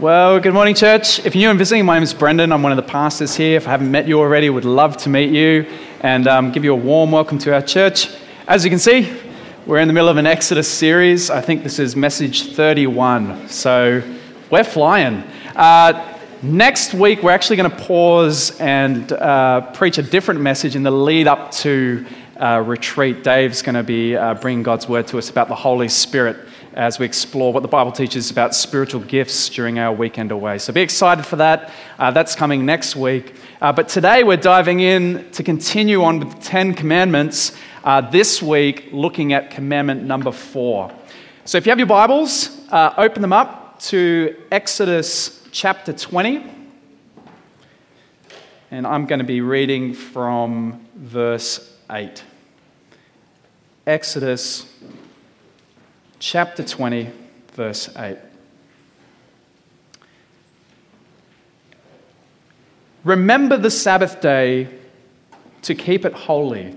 Well, good morning, church. If you're new and visiting, my name is Brendan. I'm one of the pastors here. If I haven't met you already, would love to meet you and um, give you a warm welcome to our church. As you can see, we're in the middle of an Exodus series. I think this is message 31. So we're flying. Uh, next week, we're actually going to pause and uh, preach a different message in the lead up to uh, retreat. Dave's going to be uh, bringing God's word to us about the Holy Spirit as we explore what the Bible teaches about spiritual gifts during our weekend away. So be excited for that. Uh, that's coming next week. Uh, but today we're diving in to continue on with the Ten Commandments. Uh, this week, looking at commandment number four. So if you have your Bibles, uh, open them up to Exodus chapter 20. And I'm going to be reading from verse 8. Exodus chapter 20, verse 8. Remember the Sabbath day to keep it holy.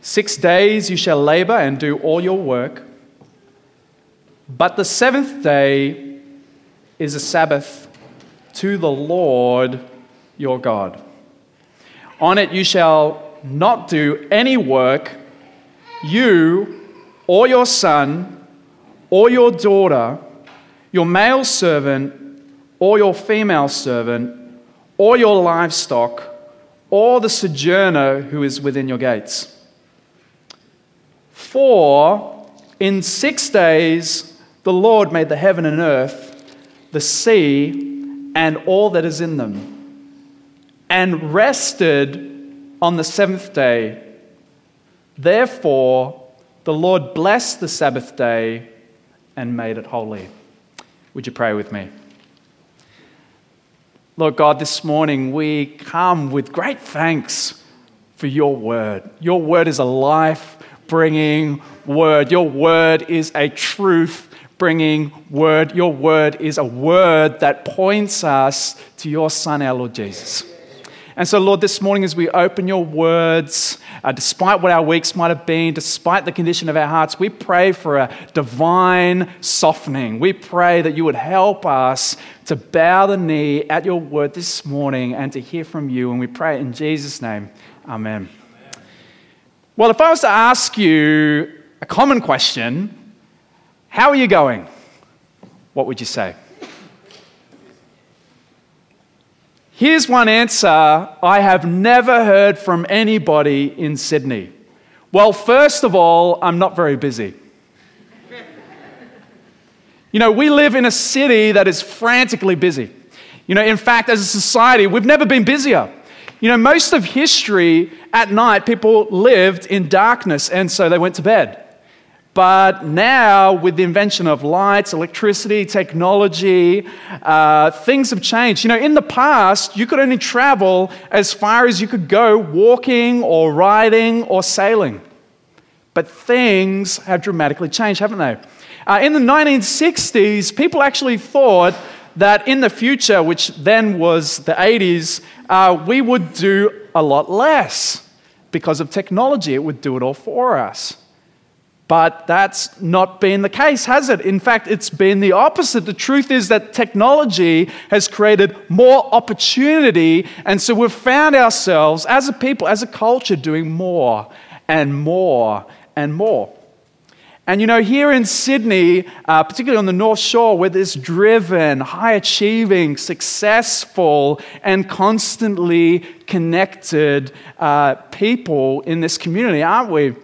Six days you shall labor and do all your work, but the seventh day is a Sabbath to the Lord your God. On it you shall not do any work, you or your son, or your daughter, your male servant, or your female servant, or your livestock, or the sojourner who is within your gates. For in six days the Lord made the heaven and earth, the sea, and all that is in them, and rested on the seventh day. Therefore, the Lord blessed the Sabbath day and made it holy. Would you pray with me? Lord God, this morning we come with great thanks for your word. Your word is a life bringing word. Your word is a truth bringing word. Your word is a word that points us to your Son, our Lord Jesus. And so, Lord, this morning as we open your words, uh, despite what our weeks might have been, despite the condition of our hearts, we pray for a divine softening. We pray that you would help us to bow the knee at your word this morning and to hear from you. And we pray in Jesus' name. Amen. Amen. Well, if I was to ask you a common question, how are you going? What would you say? Here's one answer I have never heard from anybody in Sydney. Well, first of all, I'm not very busy. You know, we live in a city that is frantically busy. You know, in fact, as a society, we've never been busier. You know, most of history at night, people lived in darkness and so they went to bed. But now, with the invention of lights, electricity, technology, uh, things have changed. You know, in the past, you could only travel as far as you could go walking or riding or sailing. But things have dramatically changed, haven't they? Uh, in the 1960s, people actually thought that in the future, which then was the 80s, uh, we would do a lot less because of technology. It would do it all for us. But that's not been the case, has it? In fact, it's been the opposite. The truth is that technology has created more opportunity, and so we've found ourselves as a people, as a culture, doing more and more and more. And you know, here in Sydney, uh, particularly on the North Shore, we're this driven, high achieving, successful, and constantly connected uh, people in this community, aren't we?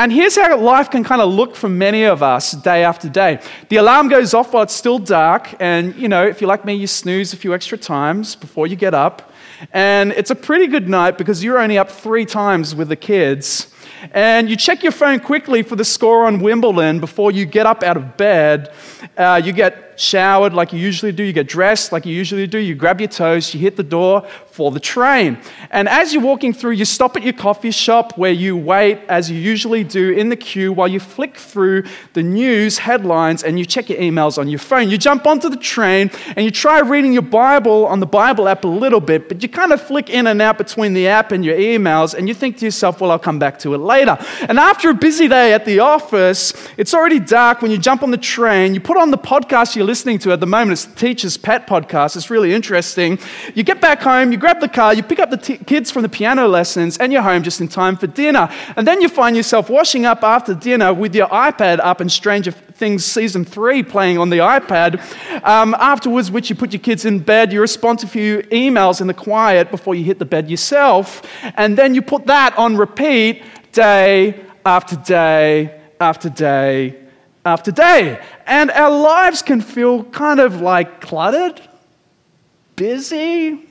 And here's how life can kind of look for many of us day after day. The alarm goes off while it's still dark, and you know, if you're like me, you snooze a few extra times before you get up. And it's a pretty good night because you're only up three times with the kids. And you check your phone quickly for the score on Wimbledon before you get up out of bed. Uh, you get showered like you usually do, you get dressed like you usually do, you grab your toast, you hit the door for the train. And as you're walking through, you stop at your coffee shop where you wait, as you usually do, in the queue while you flick through the news headlines and you check your emails on your phone. You jump onto the train and you try reading your Bible on the Bible app a little bit, but you kind of flick in and out between the app and your emails and you think to yourself, well, I'll come back to it later. And after a busy day at the office, it's already dark when you jump on the train, you put on the podcast you're listening to at the moment, it's the Teacher's Pet podcast, it's really interesting. You get back home, you grab the car, you pick up the t- kids from the piano lessons, and you're home just in time for dinner. And then you find yourself washing up after dinner with your iPad up and Stranger Things Season 3 playing on the iPad. Um, afterwards, which you put your kids in bed, you respond to a few emails in the quiet before you hit the bed yourself. And then you put that on repeat day after day after day after day. And our lives can feel kind of like cluttered, busy.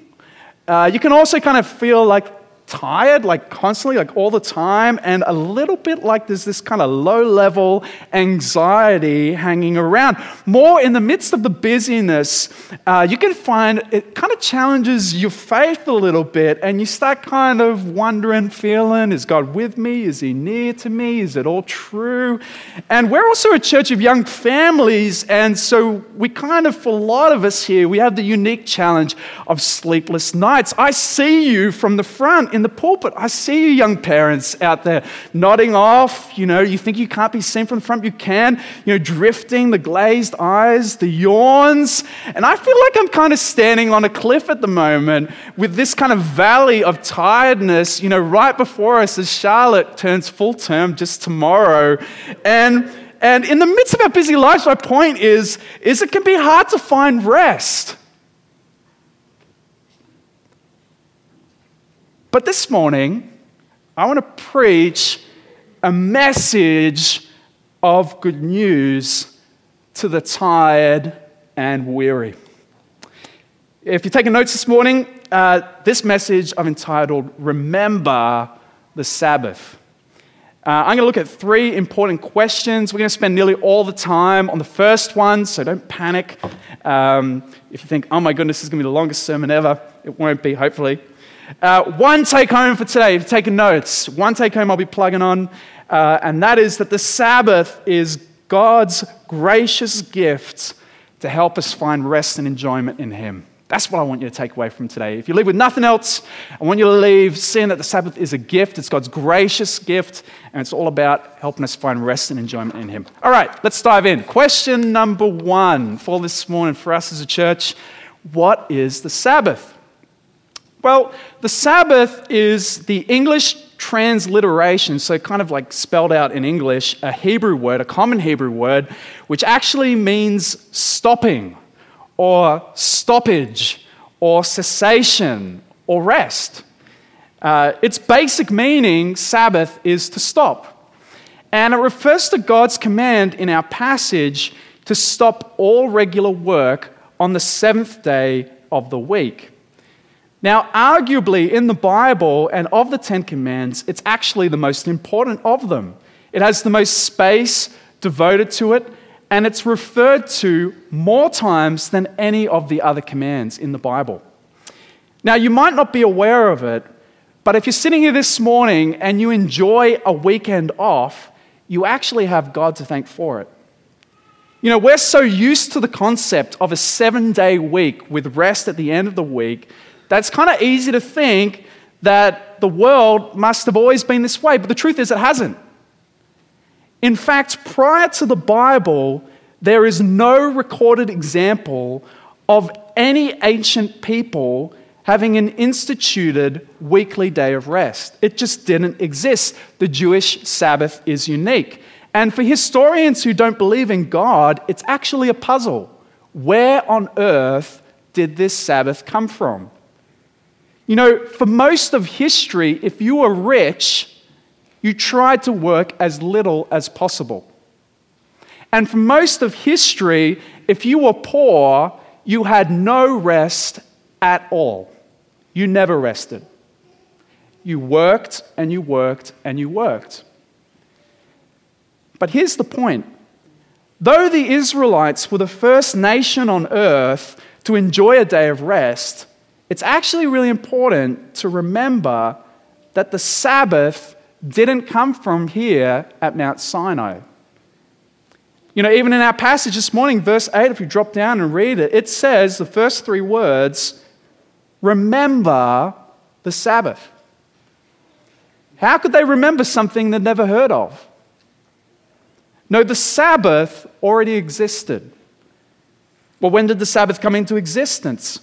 Uh, you can also kind of feel like tired, like constantly, like all the time, and a little bit like there's this kind of low level anxiety hanging around. More in the midst of the busyness, uh, you can find it kind of challenges your faith a little bit, and you start kind of wondering, feeling, is God with me? Is He near to me? Is it all true? And we're also a church of young families, and so we kind of, for a lot of us here, we have the unique challenge of sleepless nights. I see you from the front in the pulpit. I see you young parents out there nodding off. You know, you think you can't be seen from the front, you can. You know, drifting, the glazed eyes, the yawns. And I feel like I'm kind of standing on a cliff at the moment with this kind of valley of tiredness, you know, right before us as Charlotte turns full term just tomorrow. And and in the midst of our busy lives, my point is, is it can be hard to find rest. But this morning, I want to preach a message of good news to the tired and weary. If you're taking notes this morning, uh, this message I've entitled Remember the Sabbath. Uh, I'm going to look at three important questions. We're going to spend nearly all the time on the first one, so don't panic. Um, if you think, oh my goodness, this is going to be the longest sermon ever, it won't be, hopefully. Uh, one take home for today, if you're taking notes, one take home I'll be plugging on, uh, and that is that the Sabbath is God's gracious gift to help us find rest and enjoyment in Him. That's what I want you to take away from today. If you leave with nothing else, I want you to leave seeing that the Sabbath is a gift. It's God's gracious gift, and it's all about helping us find rest and enjoyment in Him. All right, let's dive in. Question number one for this morning for us as a church What is the Sabbath? Well, the Sabbath is the English transliteration, so kind of like spelled out in English, a Hebrew word, a common Hebrew word, which actually means stopping or stoppage or cessation or rest. Uh, its basic meaning, Sabbath, is to stop. And it refers to God's command in our passage to stop all regular work on the seventh day of the week. Now, arguably in the Bible and of the Ten Commandments, it's actually the most important of them. It has the most space devoted to it, and it's referred to more times than any of the other commands in the Bible. Now, you might not be aware of it, but if you're sitting here this morning and you enjoy a weekend off, you actually have God to thank for it. You know, we're so used to the concept of a seven day week with rest at the end of the week that's kind of easy to think that the world must have always been this way, but the truth is it hasn't. In fact, prior to the Bible, there is no recorded example of any ancient people having an instituted weekly day of rest. It just didn't exist. The Jewish Sabbath is unique. And for historians who don't believe in God, it's actually a puzzle. Where on earth did this Sabbath come from? You know, for most of history, if you were rich, you tried to work as little as possible. And for most of history, if you were poor, you had no rest at all. You never rested. You worked and you worked and you worked. But here's the point though the Israelites were the first nation on earth to enjoy a day of rest, it's actually really important to remember that the Sabbath didn't come from here at Mount Sinai. You know, even in our passage this morning, verse 8, if you drop down and read it, it says the first three words remember the Sabbath. How could they remember something they'd never heard of? No, the Sabbath already existed. Well, when did the Sabbath come into existence?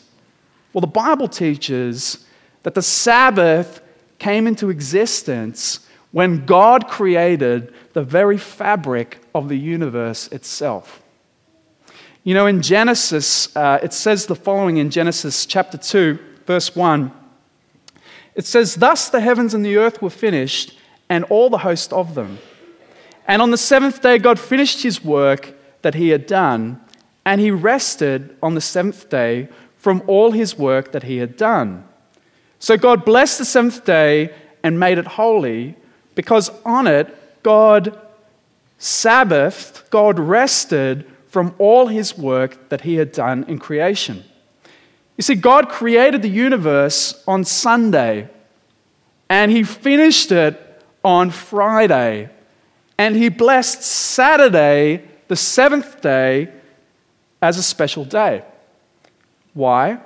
Well, the Bible teaches that the Sabbath came into existence when God created the very fabric of the universe itself. You know, in Genesis, uh, it says the following in Genesis chapter 2, verse 1. It says, Thus the heavens and the earth were finished, and all the host of them. And on the seventh day, God finished his work that he had done, and he rested on the seventh day from all his work that he had done. So God blessed the seventh day and made it holy, because on it, God Sabbathed, God rested from all his work that he had done in creation. You see, God created the universe on Sunday, and he finished it on Friday, and he blessed Saturday, the seventh day, as a special day. Why?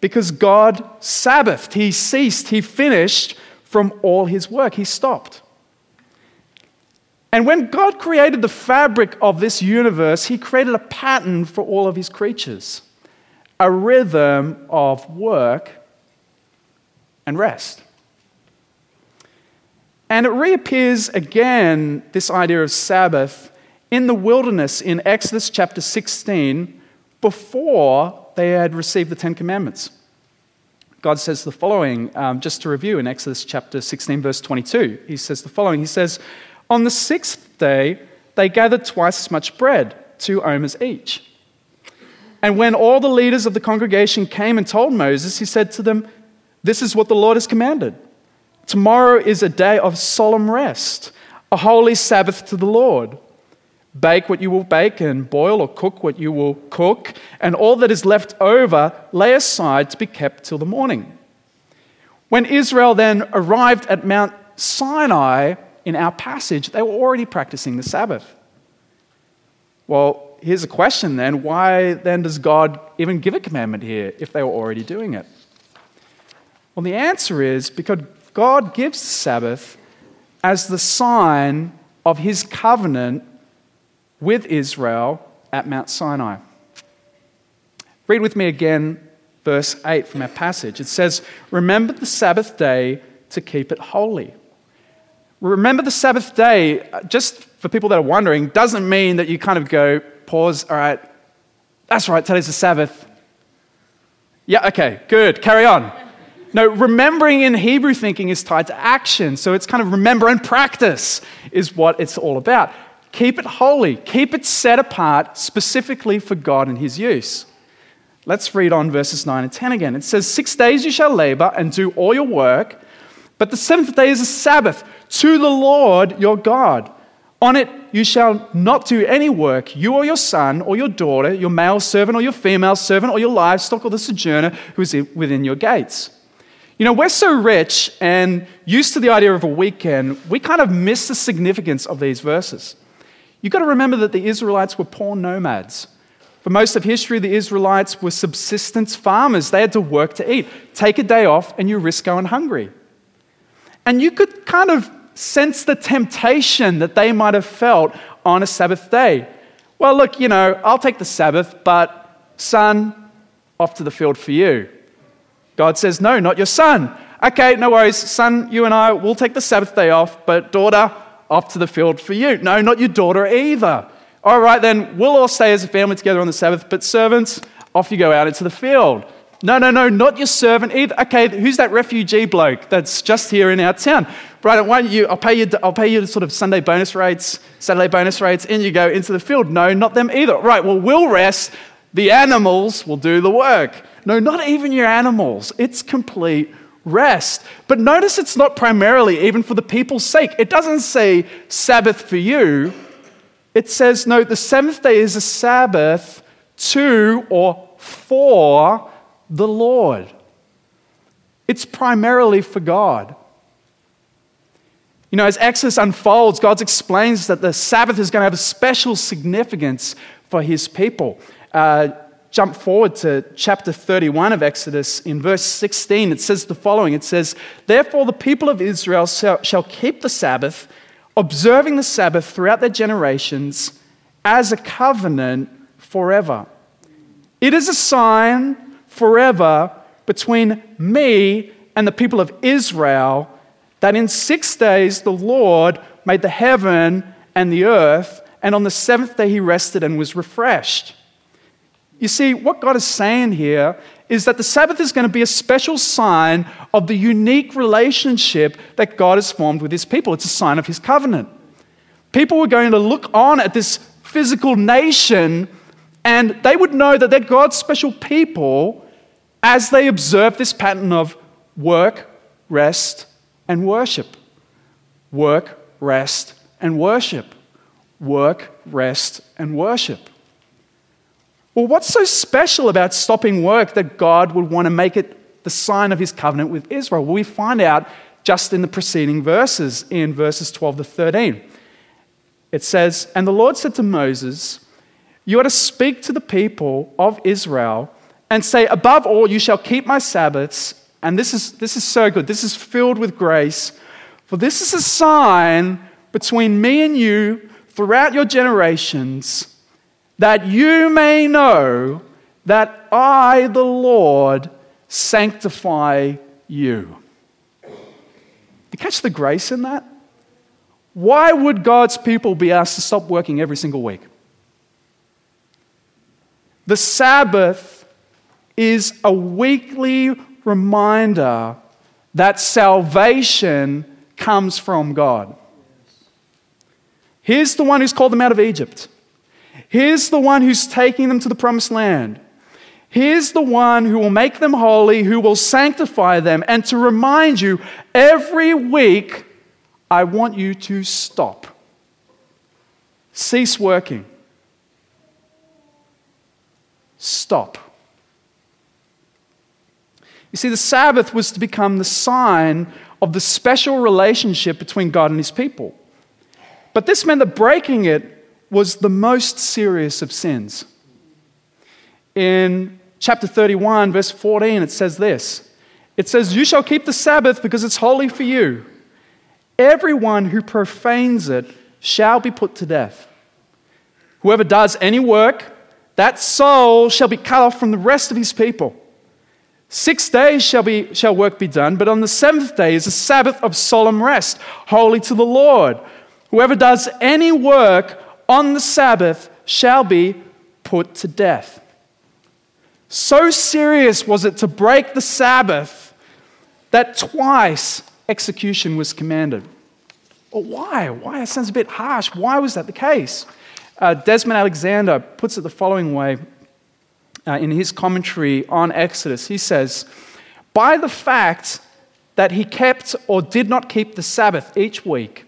Because God Sabbathed, he ceased, he finished from all his work, he stopped. And when God created the fabric of this universe, He created a pattern for all of His creatures a rhythm of work and rest. And it reappears again, this idea of Sabbath, in the wilderness in Exodus chapter 16 before they had received the Ten Commandments. God says the following, um, just to review in Exodus chapter 16, verse 22. He says the following He says, on the sixth day, they gathered twice as much bread, two omers each. And when all the leaders of the congregation came and told Moses, he said to them, This is what the Lord has commanded. Tomorrow is a day of solemn rest, a holy Sabbath to the Lord. Bake what you will bake, and boil or cook what you will cook, and all that is left over lay aside to be kept till the morning. When Israel then arrived at Mount Sinai, in our passage, they were already practicing the Sabbath. Well, here's a question then why then does God even give a commandment here if they were already doing it? Well, the answer is because God gives the Sabbath as the sign of his covenant with Israel at Mount Sinai. Read with me again verse 8 from our passage. It says, Remember the Sabbath day to keep it holy. Remember the Sabbath day, just for people that are wondering, doesn't mean that you kind of go, pause, all right, that's right, today's the Sabbath. Yeah, okay, good, carry on. No, remembering in Hebrew thinking is tied to action. So it's kind of remember and practice is what it's all about. Keep it holy, keep it set apart specifically for God and His use. Let's read on verses 9 and 10 again. It says, Six days you shall labor and do all your work, but the seventh day is a Sabbath to the Lord your God. On it you shall not do any work, you or your son or your daughter, your male servant or your female servant, or your livestock or the sojourner who is within your gates. You know, we're so rich and used to the idea of a weekend, we kind of miss the significance of these verses. You've got to remember that the Israelites were poor nomads. For most of history, the Israelites were subsistence farmers. They had to work to eat. Take a day off and you risk going hungry. And you could kind of sense the temptation that they might have felt on a Sabbath day. Well, look, you know, I'll take the Sabbath, but son, off to the field for you. God says, no, not your son. Okay, no worries. Son, you and I, will take the Sabbath day off, but daughter, off to the field for you. No, not your daughter either. All right, then we'll all stay as a family together on the Sabbath, but servants, off you go out into the field. No, no, no, not your servant either. Okay, who's that refugee bloke that's just here in our town? Right, why don't you, I'll pay you, I'll pay you the sort of Sunday bonus rates, Saturday bonus rates, and you go into the field. No, not them either. Right, well, we'll rest. The animals will do the work. No, not even your animals. It's complete rest. But notice it's not primarily even for the people's sake. It doesn't say Sabbath for you. It says, no, the seventh day is a Sabbath to or for the Lord. It's primarily for God. You know, as Exodus unfolds, God explains that the Sabbath is going to have a special significance for his people. Uh, jump forward to chapter 31 of Exodus, in verse 16, it says the following It says, Therefore, the people of Israel shall, keep the Sabbath, observing the Sabbath throughout their generations as a covenant forever. It is a sign forever between me and the people of Israel that in six days the Lord made the heaven and the earth, and on the seventh day he rested and was refreshed. You see, what God is saying here is that the Sabbath is going to be a special sign of the unique relationship that God has formed with his people. It's a sign of his covenant. People were going to look on at this physical nation and they would know that they're God's special people as they observe this pattern of work, rest, and worship. Work, rest, and worship. Work, rest, and worship. Well, what's so special about stopping work that God would want to make it the sign of his covenant with Israel? Well, we find out just in the preceding verses, in verses 12 to 13. It says, And the Lord said to Moses, You are to speak to the people of Israel and say, Above all, you shall keep my Sabbaths. And this is, this is so good. This is filled with grace. For this is a sign between me and you throughout your generations that you may know that I, the Lord, sanctify you. You catch the grace in that? Why would God's people be asked to stop working every single week? The Sabbath is a weekly reminder that salvation comes from God. Here's the one who's called them out of Egypt. Here's the one who's taking them to the promised land. Here's the one who will make them holy, who will sanctify them, and to remind you every week, I want you to stop. Cease working. Stop. You see, the Sabbath was to become the sign of the special relationship between God and his people. But this meant that breaking it was the most serious of sins. In chapter 31, verse 14, it says this It says, You shall keep the Sabbath because it's holy for you. Everyone who profanes it shall be put to death. Whoever does any work, that soul shall be cut off from the rest of his people. Six days shall, be, shall work be done, but on the seventh day is a Sabbath of solemn rest, holy to the Lord. Whoever does any work on the Sabbath shall be put to death. So serious was it to break the Sabbath that twice execution was commanded. Well, why? Why? That sounds a bit harsh. Why was that the case? Uh, Desmond Alexander puts it the following way uh, in his commentary on Exodus. He says, By the fact that he kept or did not keep the Sabbath each week,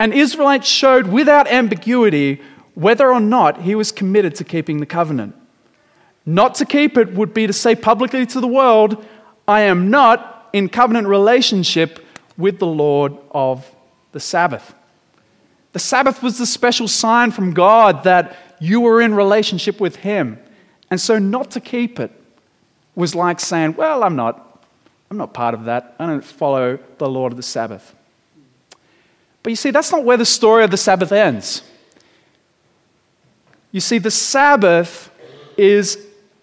and Israelites showed without ambiguity whether or not he was committed to keeping the covenant. Not to keep it would be to say publicly to the world, I am not in covenant relationship with the Lord of the Sabbath. The Sabbath was the special sign from God that you were in relationship with Him. And so not to keep it was like saying, Well, I'm not. I'm not part of that. I don't follow the Lord of the Sabbath. But you see, that's not where the story of the Sabbath ends. You see, the Sabbath is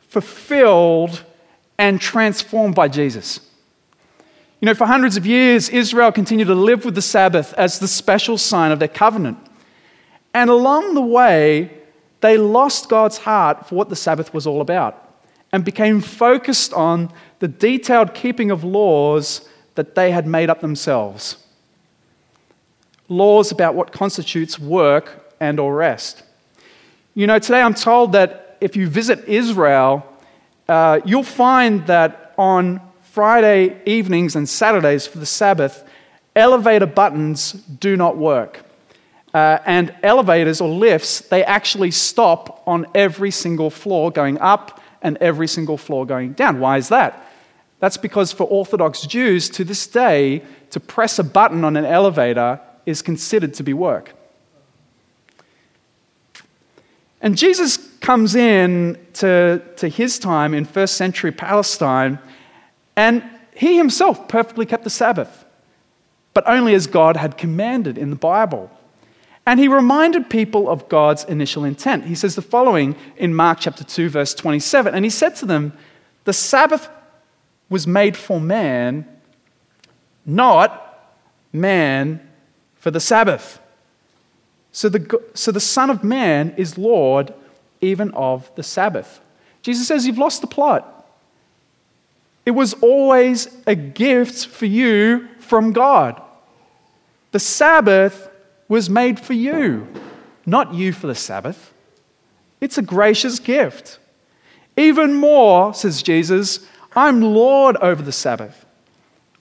fulfilled and transformed by Jesus. You know, for hundreds of years, Israel continued to live with the Sabbath as the special sign of their covenant. And along the way, they lost God's heart for what the Sabbath was all about and became focused on the detailed keeping of laws that they had made up themselves laws about what constitutes work and or rest. You know, today I'm told that if you visit Israel, uh, you'll find that on Friday evenings and Saturdays for the Sabbath, elevator buttons do not work. Uh, and elevators or lifts, they actually stop on every single floor going up and every single floor going down. Why is that? That's because for Orthodox Jews to this day, to press a button on an elevator is considered to be work. And Jesus comes in to, to his time in first century Palestine, and he himself perfectly kept the Sabbath, but only as God had commanded in the Bible. And he reminded people of God's initial intent. He says the following in Mark chapter 2, verse 27. And he said to them, The Sabbath was made for man, not man for the Sabbath. So the, so the Son of Man is Lord even of the Sabbath. Jesus says, You've lost the plot. It was always a gift for you from God. The Sabbath was made for you, not you for the Sabbath. It's a gracious gift. Even more, says Jesus, I'm Lord over the Sabbath.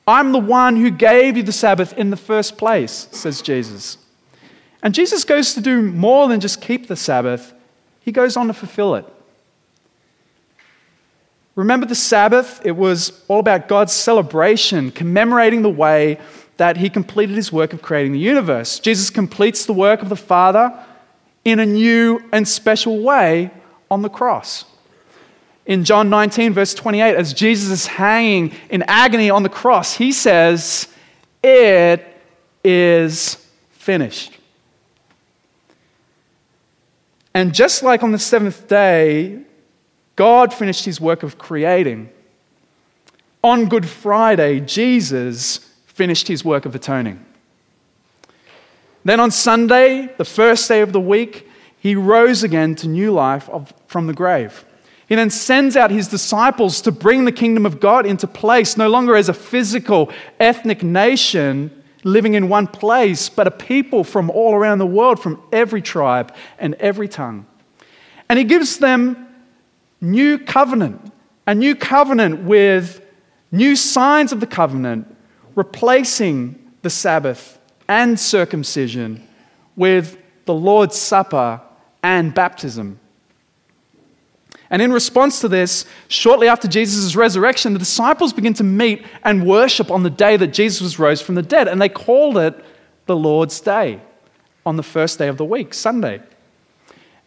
I'm the one who gave you the Sabbath in the first place, says Jesus. And Jesus goes to do more than just keep the Sabbath, he goes on to fulfill it. Remember the Sabbath? It was all about God's celebration, commemorating the way that he completed his work of creating the universe. Jesus completes the work of the Father in a new and special way on the cross. In John 19, verse 28, as Jesus is hanging in agony on the cross, he says, It is finished. And just like on the seventh day, God finished his work of creating, on Good Friday, Jesus finished his work of atoning. Then on Sunday, the first day of the week, he rose again to new life from the grave. He then sends out his disciples to bring the kingdom of God into place, no longer as a physical, ethnic nation, living in one place, but a people from all around the world, from every tribe and every tongue. And he gives them new covenant, a new covenant with new signs of the covenant, replacing the Sabbath and circumcision with the Lord's Supper and baptism. And in response to this, shortly after Jesus' resurrection, the disciples begin to meet and worship on the day that Jesus was rose from the dead. And they called it the Lord's Day on the first day of the week, Sunday.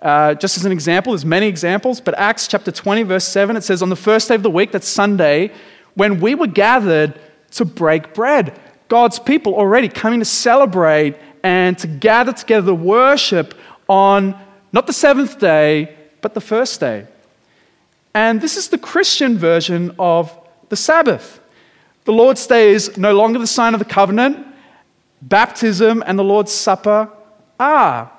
Uh, just as an example, there's many examples, but Acts chapter 20, verse 7, it says, On the first day of the week, that's Sunday, when we were gathered to break bread, God's people already coming to celebrate and to gather together to worship on not the seventh day, but the first day. And this is the Christian version of the Sabbath. The Lord's Day is no longer the sign of the covenant, baptism and the Lord's Supper are.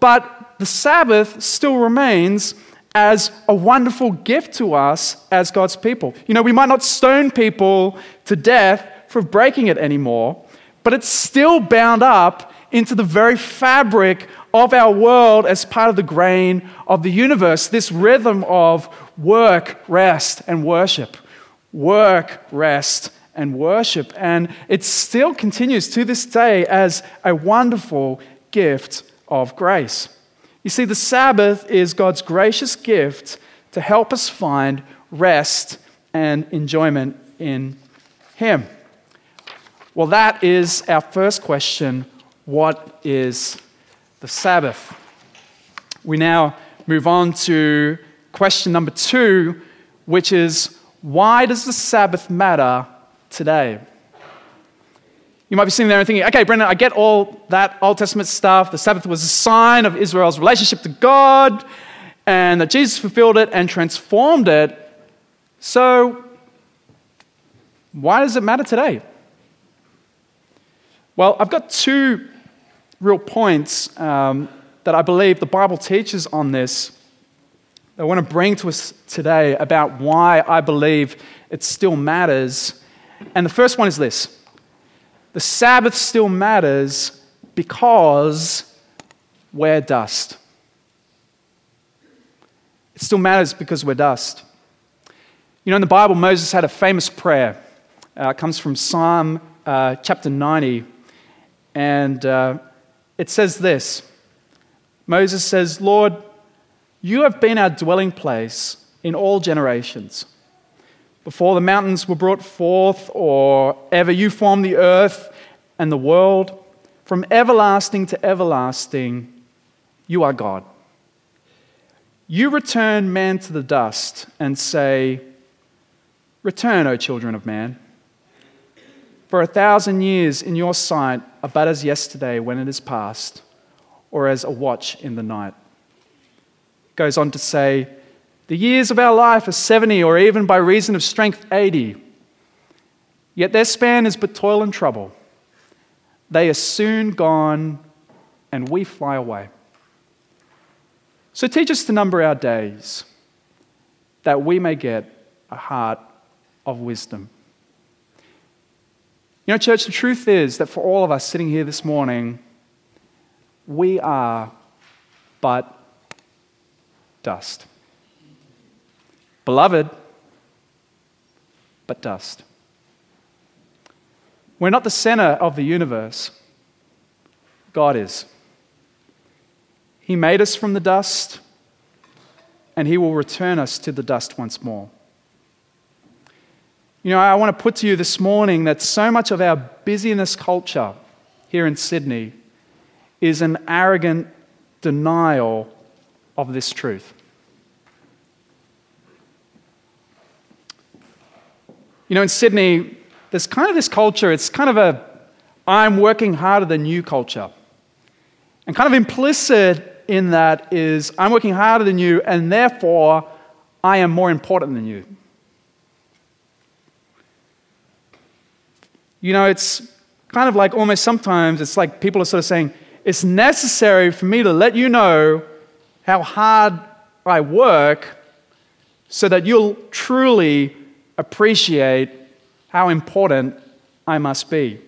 But the Sabbath still remains as a wonderful gift to us as God's people. You know, we might not stone people to death for breaking it anymore, but it's still bound up into the very fabric of our world as part of the grain of the universe. This rhythm of work, rest, and worship. Work, rest, and worship. And it still continues to this day as a wonderful gift of grace. You see, the Sabbath is God's gracious gift to help us find rest and enjoyment in Him. Well, that is our first question what is the Sabbath? We now move on to question number two, which is why does the Sabbath matter today? You might be sitting there and thinking, okay, Brendan, I get all that Old Testament stuff. The Sabbath was a sign of Israel's relationship to God, and that Jesus fulfilled it and transformed it. So, why does it matter today? Well, I've got two real points um, that I believe the Bible teaches on this I want to bring to us today about why I believe it still matters. And the first one is this the Sabbath still matters because we're dust. It still matters because we're dust. You know, in the Bible, Moses had a famous prayer. Uh, it comes from Psalm uh, chapter 90. And uh, it says this Moses says, Lord, you have been our dwelling place in all generations. Before the mountains were brought forth, or ever you formed the earth and the world, from everlasting to everlasting, you are God. You return man to the dust and say, Return, O children of man. For a thousand years in your sight are but as yesterday when it is past, or as a watch in the night. Goes on to say, The years of our life are 70, or even by reason of strength, 80. Yet their span is but toil and trouble. They are soon gone, and we fly away. So teach us to number our days, that we may get a heart of wisdom. You know, church, the truth is that for all of us sitting here this morning, we are but dust. Beloved, but dust. We're not the center of the universe, God is. He made us from the dust, and He will return us to the dust once more. You know, I want to put to you this morning that so much of our busyness culture here in Sydney is an arrogant denial of this truth. You know, in Sydney, there's kind of this culture, it's kind of a I'm working harder than you culture. And kind of implicit in that is I'm working harder than you, and therefore I am more important than you. You know, it's kind of like almost sometimes it's like people are sort of saying, it's necessary for me to let you know how hard I work so that you'll truly appreciate how important I must be.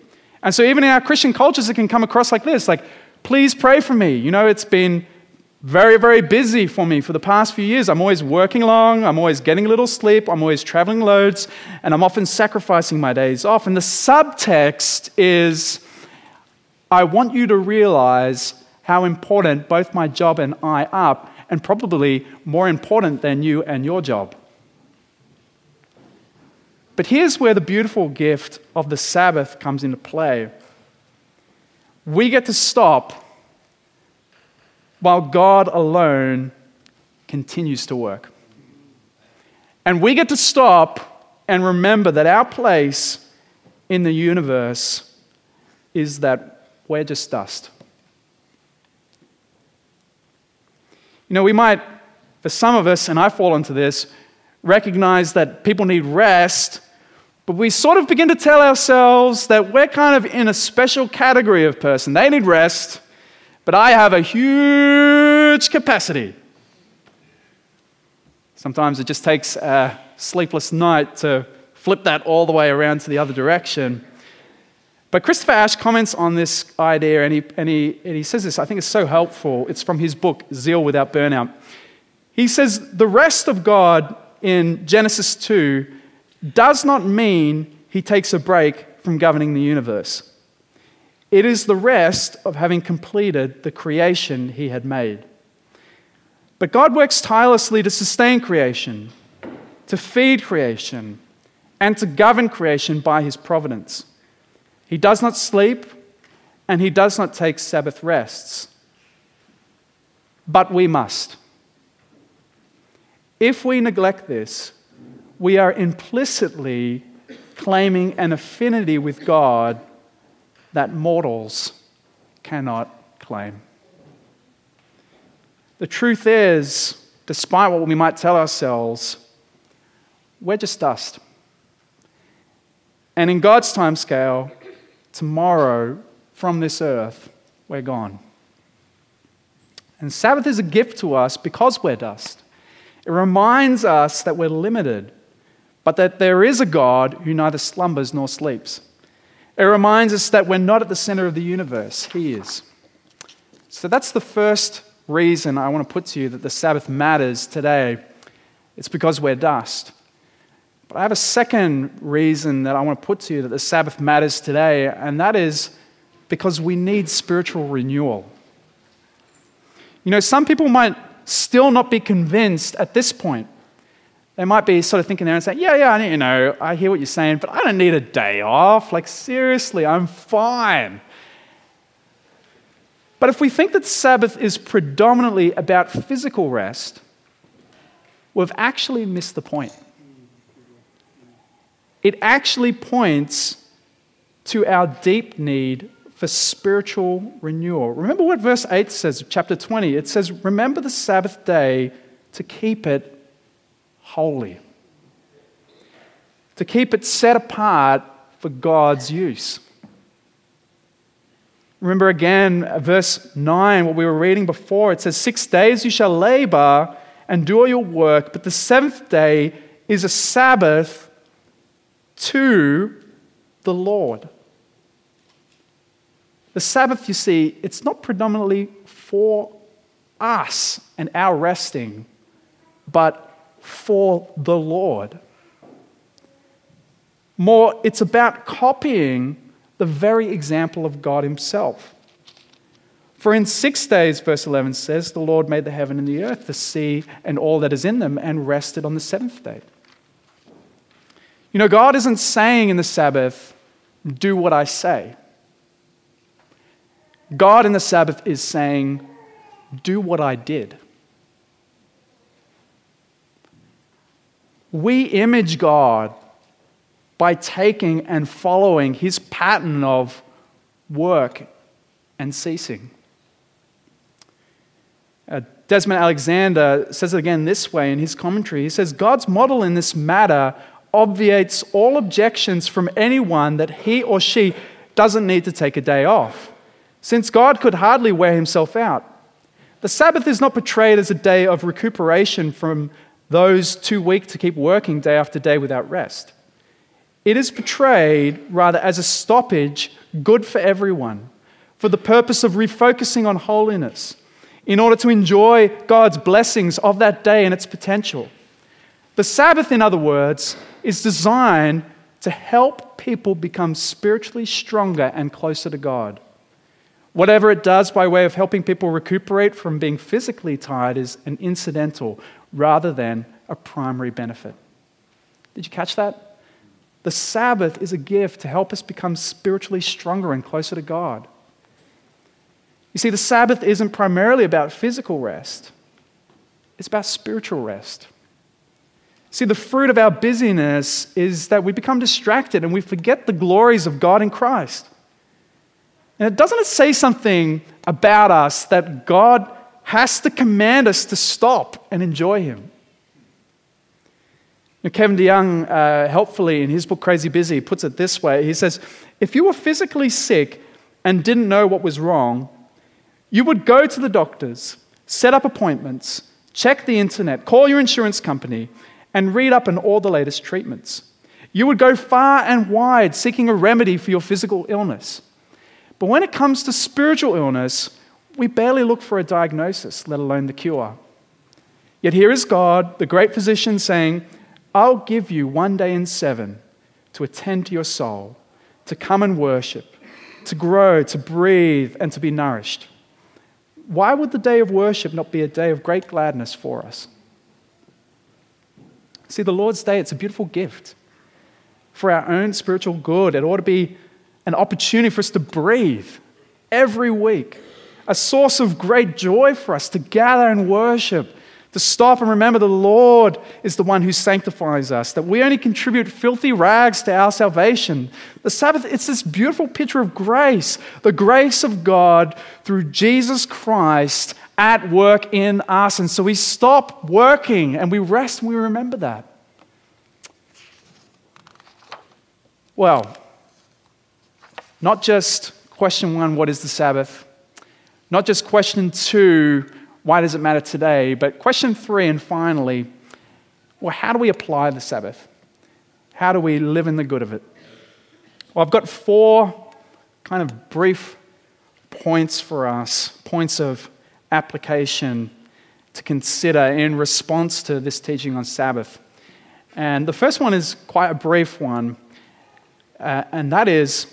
And so, even in our Christian cultures, it can come across like this like, please pray for me. You know, it's been very, very busy for me for the past few years. I'm always working long, I'm always getting a little sleep, I'm always traveling loads, and I'm often sacrificing my days off. And the subtext is I want you to realize how important both my job and I are, and probably more important than you and your job. But here's where the beautiful gift of the Sabbath comes into play we get to stop while God alone continues to work. And we get to stop and remember that our place in the universe is that we're just dust. You know, we might, for some of us, and I fall into this, recognize that people need rest but we sort of begin to tell ourselves that we're kind of in a special category of person. They need rest, but I have a huge capacity. Sometimes it just takes a sleepless night to flip that all the way around to the other direction. But Christopher Ash comments on this idea, and he, and, he, and he says this, I think it's so helpful. It's from his book, Zeal Without Burnout. He says, The rest of God in Genesis 2 does not mean he takes a break from governing the universe. It is the rest of having completed the creation he had made. But God works tirelessly to sustain creation, to feed creation, and to govern creation by his providence. He does not sleep, and he does not take Sabbath rests. But we must. If we neglect this, we are implicitly claiming an affinity with God that mortals cannot claim. The truth is, despite what we might tell ourselves, we're just dust. And in God's time scale, tomorrow from this earth, we're gone. And Sabbath is a gift to us because we're dust. It reminds us that we're limited but that there is a God who neither slumbers nor sleeps. It reminds us that we're not at the center of the universe, He is. So that's the first reason I want to put to you that the Sabbath matters today. It's because we're dust. But I have a second reason that I want to put to you that the Sabbath matters today, and that is because we need spiritual renewal. You know, some people might still not be convinced at this point they might be sort of thinking there and saying, Yeah, yeah, you know, I hear what you're saying, but I don't need a day off. Like, seriously, I'm fine. But if we think that Sabbath is predominantly about physical rest, we've actually missed the point. It actually points to our deep need for spiritual renewal. Remember what verse 8 says, chapter 20. It says, Remember the Sabbath day to keep it holy, to keep it set apart for God's use. Remember again, verse 9, what we were reading before. It says, Six days you shall labor and do all your work, but the seventh day is a Sabbath to the Lord. The Sabbath, you see, it's not predominantly for us and our resting, but for the Lord. More, it's about copying the very example of God Himself. For in six days, verse 11 says, the Lord made the heaven and the earth, the sea, and all that is in them, and rested on the seventh day. You know, God isn't saying in the Sabbath, do what I say. God in the Sabbath is saying, Do what I did. We image God by taking and following his pattern of work and ceasing. Uh, Desmond Alexander says it again this way in his commentary. He says, God's model in this matter obviates all objections from anyone that he or she doesn't need to take a day off since God could hardly wear himself out. The Sabbath is not portrayed as a day of recuperation from those too weak to keep working day after day without rest. It is portrayed rather as a stoppage good for everyone, for the purpose of refocusing on holiness, in order to enjoy God's blessings of that day and its potential. The Sabbath, in other words, is designed to help people become spiritually stronger and closer to God. Whatever it does by way of helping people recuperate from being physically tired is an incidental rather than a primary benefit. Did you catch that? The Sabbath is a gift to help us become spiritually stronger and closer to God. You see, the Sabbath isn't primarily about physical rest, it's about spiritual rest. See, the fruit of our busyness is that we become distracted and we forget the glories of God in Christ. And doesn't it say something about us that God has to command us to stop and enjoy Him? Now, Kevin DeYoung, uh, helpfully in his book Crazy Busy, puts it this way He says, If you were physically sick and didn't know what was wrong, you would go to the doctors, set up appointments, check the internet, call your insurance company, and read up on all the latest treatments. You would go far and wide seeking a remedy for your physical illness. But when it comes to spiritual illness, we barely look for a diagnosis, let alone the cure. Yet here is God, the great physician, saying, I'll give you one day in seven to attend to your soul, to come and worship, to grow, to breathe, and to be nourished. Why would the day of worship not be a day of great gladness for us? See, the Lord's Day, it's a beautiful gift for our own spiritual good. It ought to be an opportunity for us to breathe every week, a source of great joy for us to gather and worship, to stop and remember the Lord is the one who sanctifies us, that we only contribute filthy rags to our salvation. The Sabbath, it's this beautiful picture of grace, the grace of God through Jesus Christ at work in us. And so we stop working and we rest and we remember that. Well, not just question one, what is the Sabbath? Not just question two, why does it matter today? But question three, and finally, well, how do we apply the Sabbath? How do we live in the good of it? Well, I've got four kind of brief points for us, points of application to consider in response to this teaching on Sabbath. And the first one is quite a brief one, uh, and that is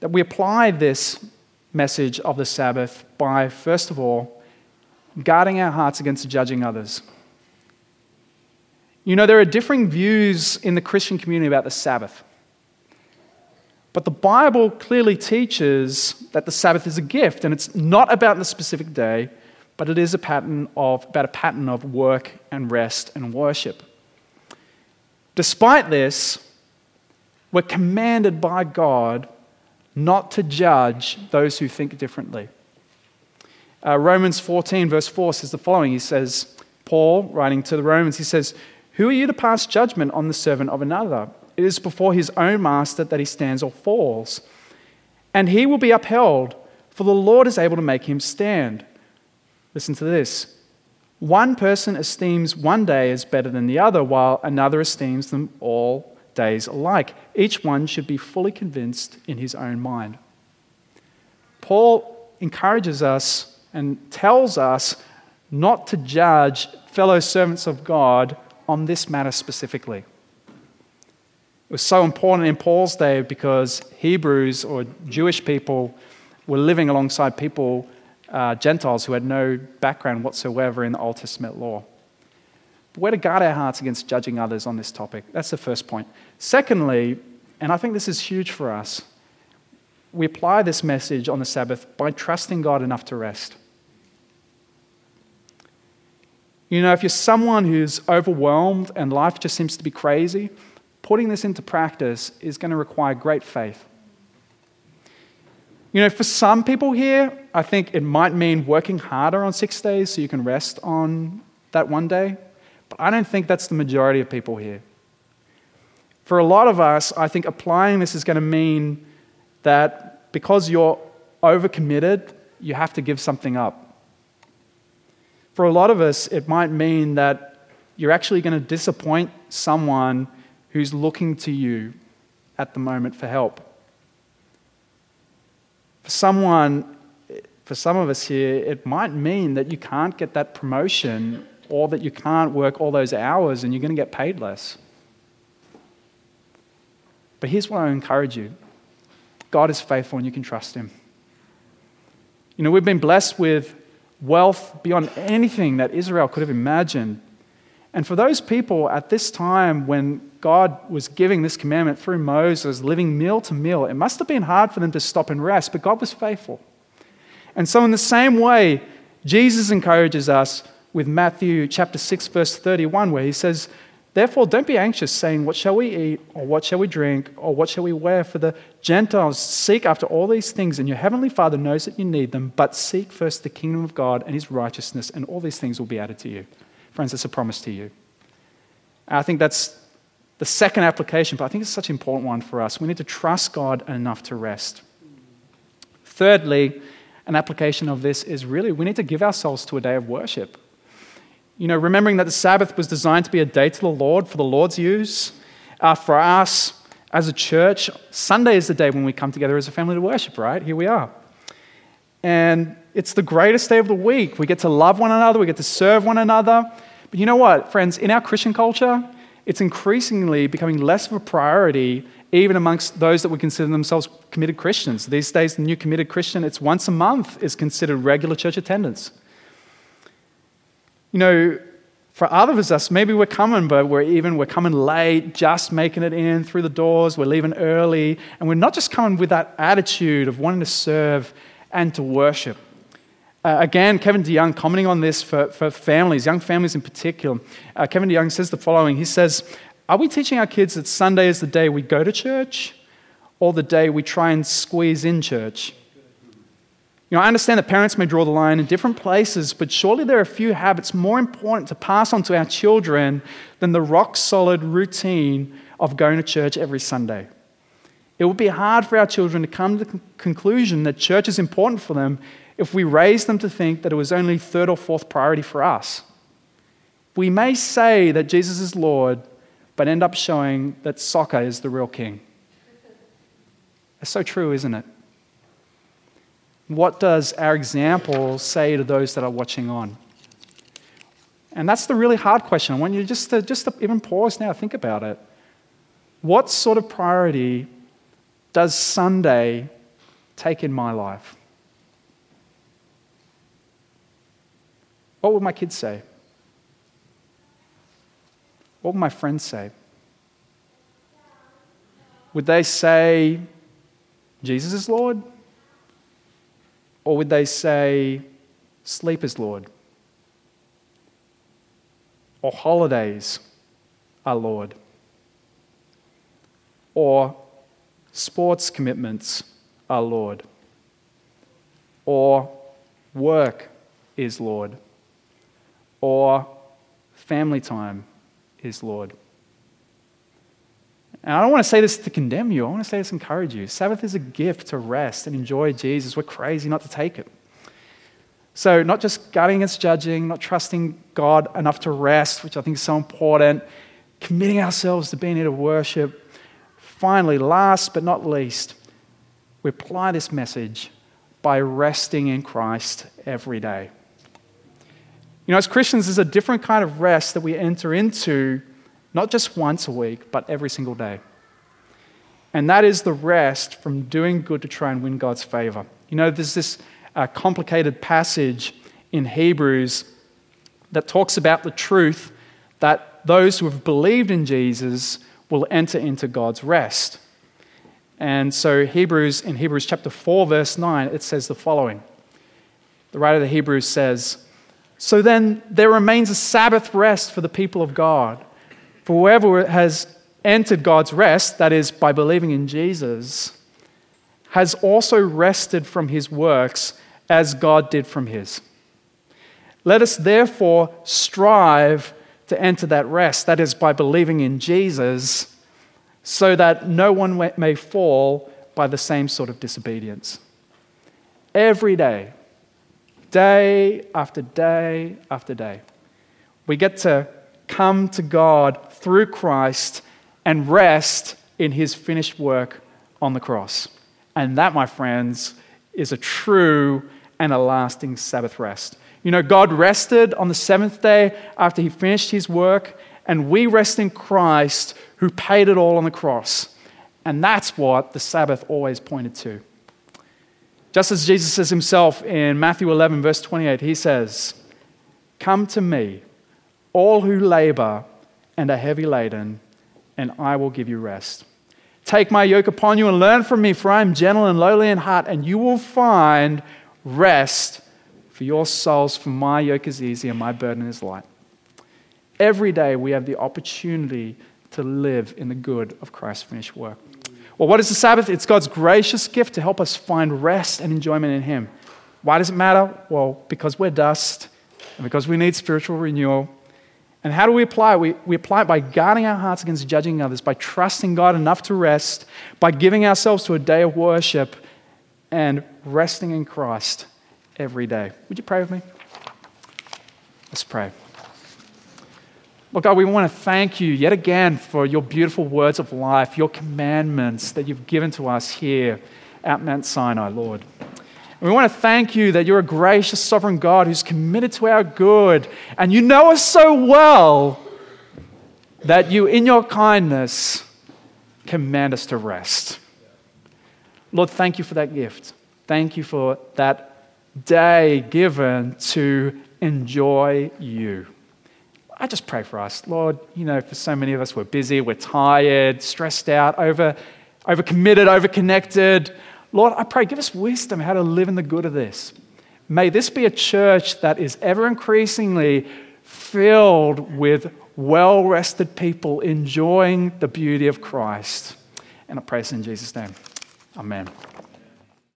that we apply this message of the Sabbath by, first of all, guarding our hearts against judging others. You know, there are differing views in the Christian community about the Sabbath. But the Bible clearly teaches that the Sabbath is a gift, and it's not about the specific day, but it is a pattern of, about a pattern of work and rest and worship. Despite this, we're commanded by God not to judge those who think differently. Uh, Romans 14, verse 4 says the following He says, Paul, writing to the Romans, he says, Who are you to pass judgment on the servant of another? It is before his own master that he stands or falls. And he will be upheld, for the Lord is able to make him stand. Listen to this. One person esteems one day as better than the other, while another esteems them all days alike. Each one should be fully convinced in his own mind. Paul encourages us and tells us not to judge fellow servants of God on this matter specifically. It was so important in Paul's day because Hebrews or Jewish people were living alongside people, uh, Gentiles, who had no background whatsoever in the Old Testament law. But we're to guard our hearts against judging others on this topic. That's the first point. Secondly, and I think this is huge for us, we apply this message on the Sabbath by trusting God enough to rest. You know, if you're someone who's overwhelmed and life just seems to be crazy, putting this into practice is going to require great faith. You know, for some people here, I think it might mean working harder on six days so you can rest on that one day. But I don't think that's the majority of people here. For a lot of us, I think applying this is going to mean that because you're overcommitted, you have to give something up. For a lot of us, it might mean that you're actually going to disappoint someone who's looking to you at the moment for help. For someone, for some of us here, it might mean that you can't get that promotion or that you can't work all those hours and you're going to get paid less. But here's what I encourage you God is faithful and you can trust him. You know, we've been blessed with wealth beyond anything that Israel could have imagined. And for those people at this time when God was giving this commandment through Moses, living meal to meal, it must have been hard for them to stop and rest, but God was faithful. And so, in the same way, Jesus encourages us with Matthew chapter 6, verse 31, where he says, Therefore, don't be anxious, saying, What shall we eat, or what shall we drink, or what shall we wear? For the Gentiles seek after all these things, and your heavenly Father knows that you need them. But seek first the kingdom of God and his righteousness, and all these things will be added to you. Friends, it's a promise to you. I think that's the second application, but I think it's such an important one for us. We need to trust God enough to rest. Thirdly, an application of this is really we need to give ourselves to a day of worship. You know, remembering that the Sabbath was designed to be a day to the Lord for the Lord's use. Uh, for us as a church, Sunday is the day when we come together as a family to worship, right? Here we are. And it's the greatest day of the week. We get to love one another, we get to serve one another. But you know what, friends? In our Christian culture, it's increasingly becoming less of a priority, even amongst those that would consider themselves committed Christians. These days, the new committed Christian, it's once a month is considered regular church attendance. You know, for others of us, maybe we're coming, but we're even we're coming late, just making it in through the doors. We're leaving early, and we're not just coming with that attitude of wanting to serve and to worship. Uh, again, Kevin DeYoung commenting on this for, for families, young families in particular. Uh, Kevin DeYoung says the following He says, Are we teaching our kids that Sunday is the day we go to church or the day we try and squeeze in church? You know, I understand that parents may draw the line in different places, but surely there are a few habits more important to pass on to our children than the rock solid routine of going to church every Sunday. It would be hard for our children to come to the conclusion that church is important for them if we raise them to think that it was only third or fourth priority for us. We may say that Jesus is Lord, but end up showing that soccer is the real king. That's so true, isn't it? What does our example say to those that are watching on? And that's the really hard question. I want you just to, just to even pause now, think about it. What sort of priority does Sunday take in my life? What would my kids say? What would my friends say? Would they say, Jesus is Lord? Or would they say, sleep is Lord. Or holidays are Lord. Or sports commitments are Lord. Or work is Lord. Or family time is Lord. And I don't want to say this to condemn you, I want to say this to encourage you. Sabbath is a gift to rest and enjoy Jesus. We're crazy not to take it. So, not just guarding against judging, not trusting God enough to rest, which I think is so important, committing ourselves to being here to worship. Finally, last but not least, we apply this message by resting in Christ every day. You know, as Christians, there's a different kind of rest that we enter into, not just once a week, but every single day. And that is the rest from doing good to try and win God's favor. You know, there's this uh, complicated passage in Hebrews that talks about the truth that those who have believed in Jesus will enter into God's rest. And so, Hebrews, in Hebrews chapter 4, verse 9, it says the following The writer of the Hebrews says, So then there remains a Sabbath rest for the people of God. For whoever has entered God's rest, that is, by believing in Jesus, has also rested from his works as God did from his. Let us therefore strive to enter that rest, that is, by believing in Jesus, so that no one may fall by the same sort of disobedience. Every day, day after day after day, we get to come to God through Christ and rest in his finished work on the cross. And that, my friends, is a true and a lasting Sabbath rest. You know, God rested on the seventh day after he finished his work, and we rest in Christ who paid it all on the cross. And that's what the Sabbath always pointed to. Just as Jesus says himself in Matthew 11, verse 28, he says, Come to me, all who labor and are heavy laden, and I will give you rest. Take my yoke upon you and learn from me, for I am gentle and lowly in heart, and you will find rest for your souls, for my yoke is easy and my burden is light. Every day we have the opportunity to live in the good of Christ's finished work. Well, what is the Sabbath? It's God's gracious gift to help us find rest and enjoyment in Him. Why does it matter? Well, because we're dust and because we need spiritual renewal. And how do we apply it? We, we apply it by guarding our hearts against judging others, by trusting God enough to rest, by giving ourselves to a day of worship, and resting in Christ every day. Would you pray with me? Let's pray. Lord God, we want to thank you yet again for your beautiful words of life, your commandments that you've given to us here at Mount Sinai, Lord. And we want to thank you that you're a gracious, sovereign God who's committed to our good. And you know us so well that you, in your kindness, command us to rest. Lord, thank you for that gift. Thank you for that day given to enjoy you. I just pray for us. Lord, you know, for so many of us, we're busy, we're tired, stressed out, over, overcommitted, overconnected. Lord, I pray, give us wisdom how to live in the good of this. May this be a church that is ever increasingly filled with well rested people enjoying the beauty of Christ. And I pray this in Jesus' name. Amen.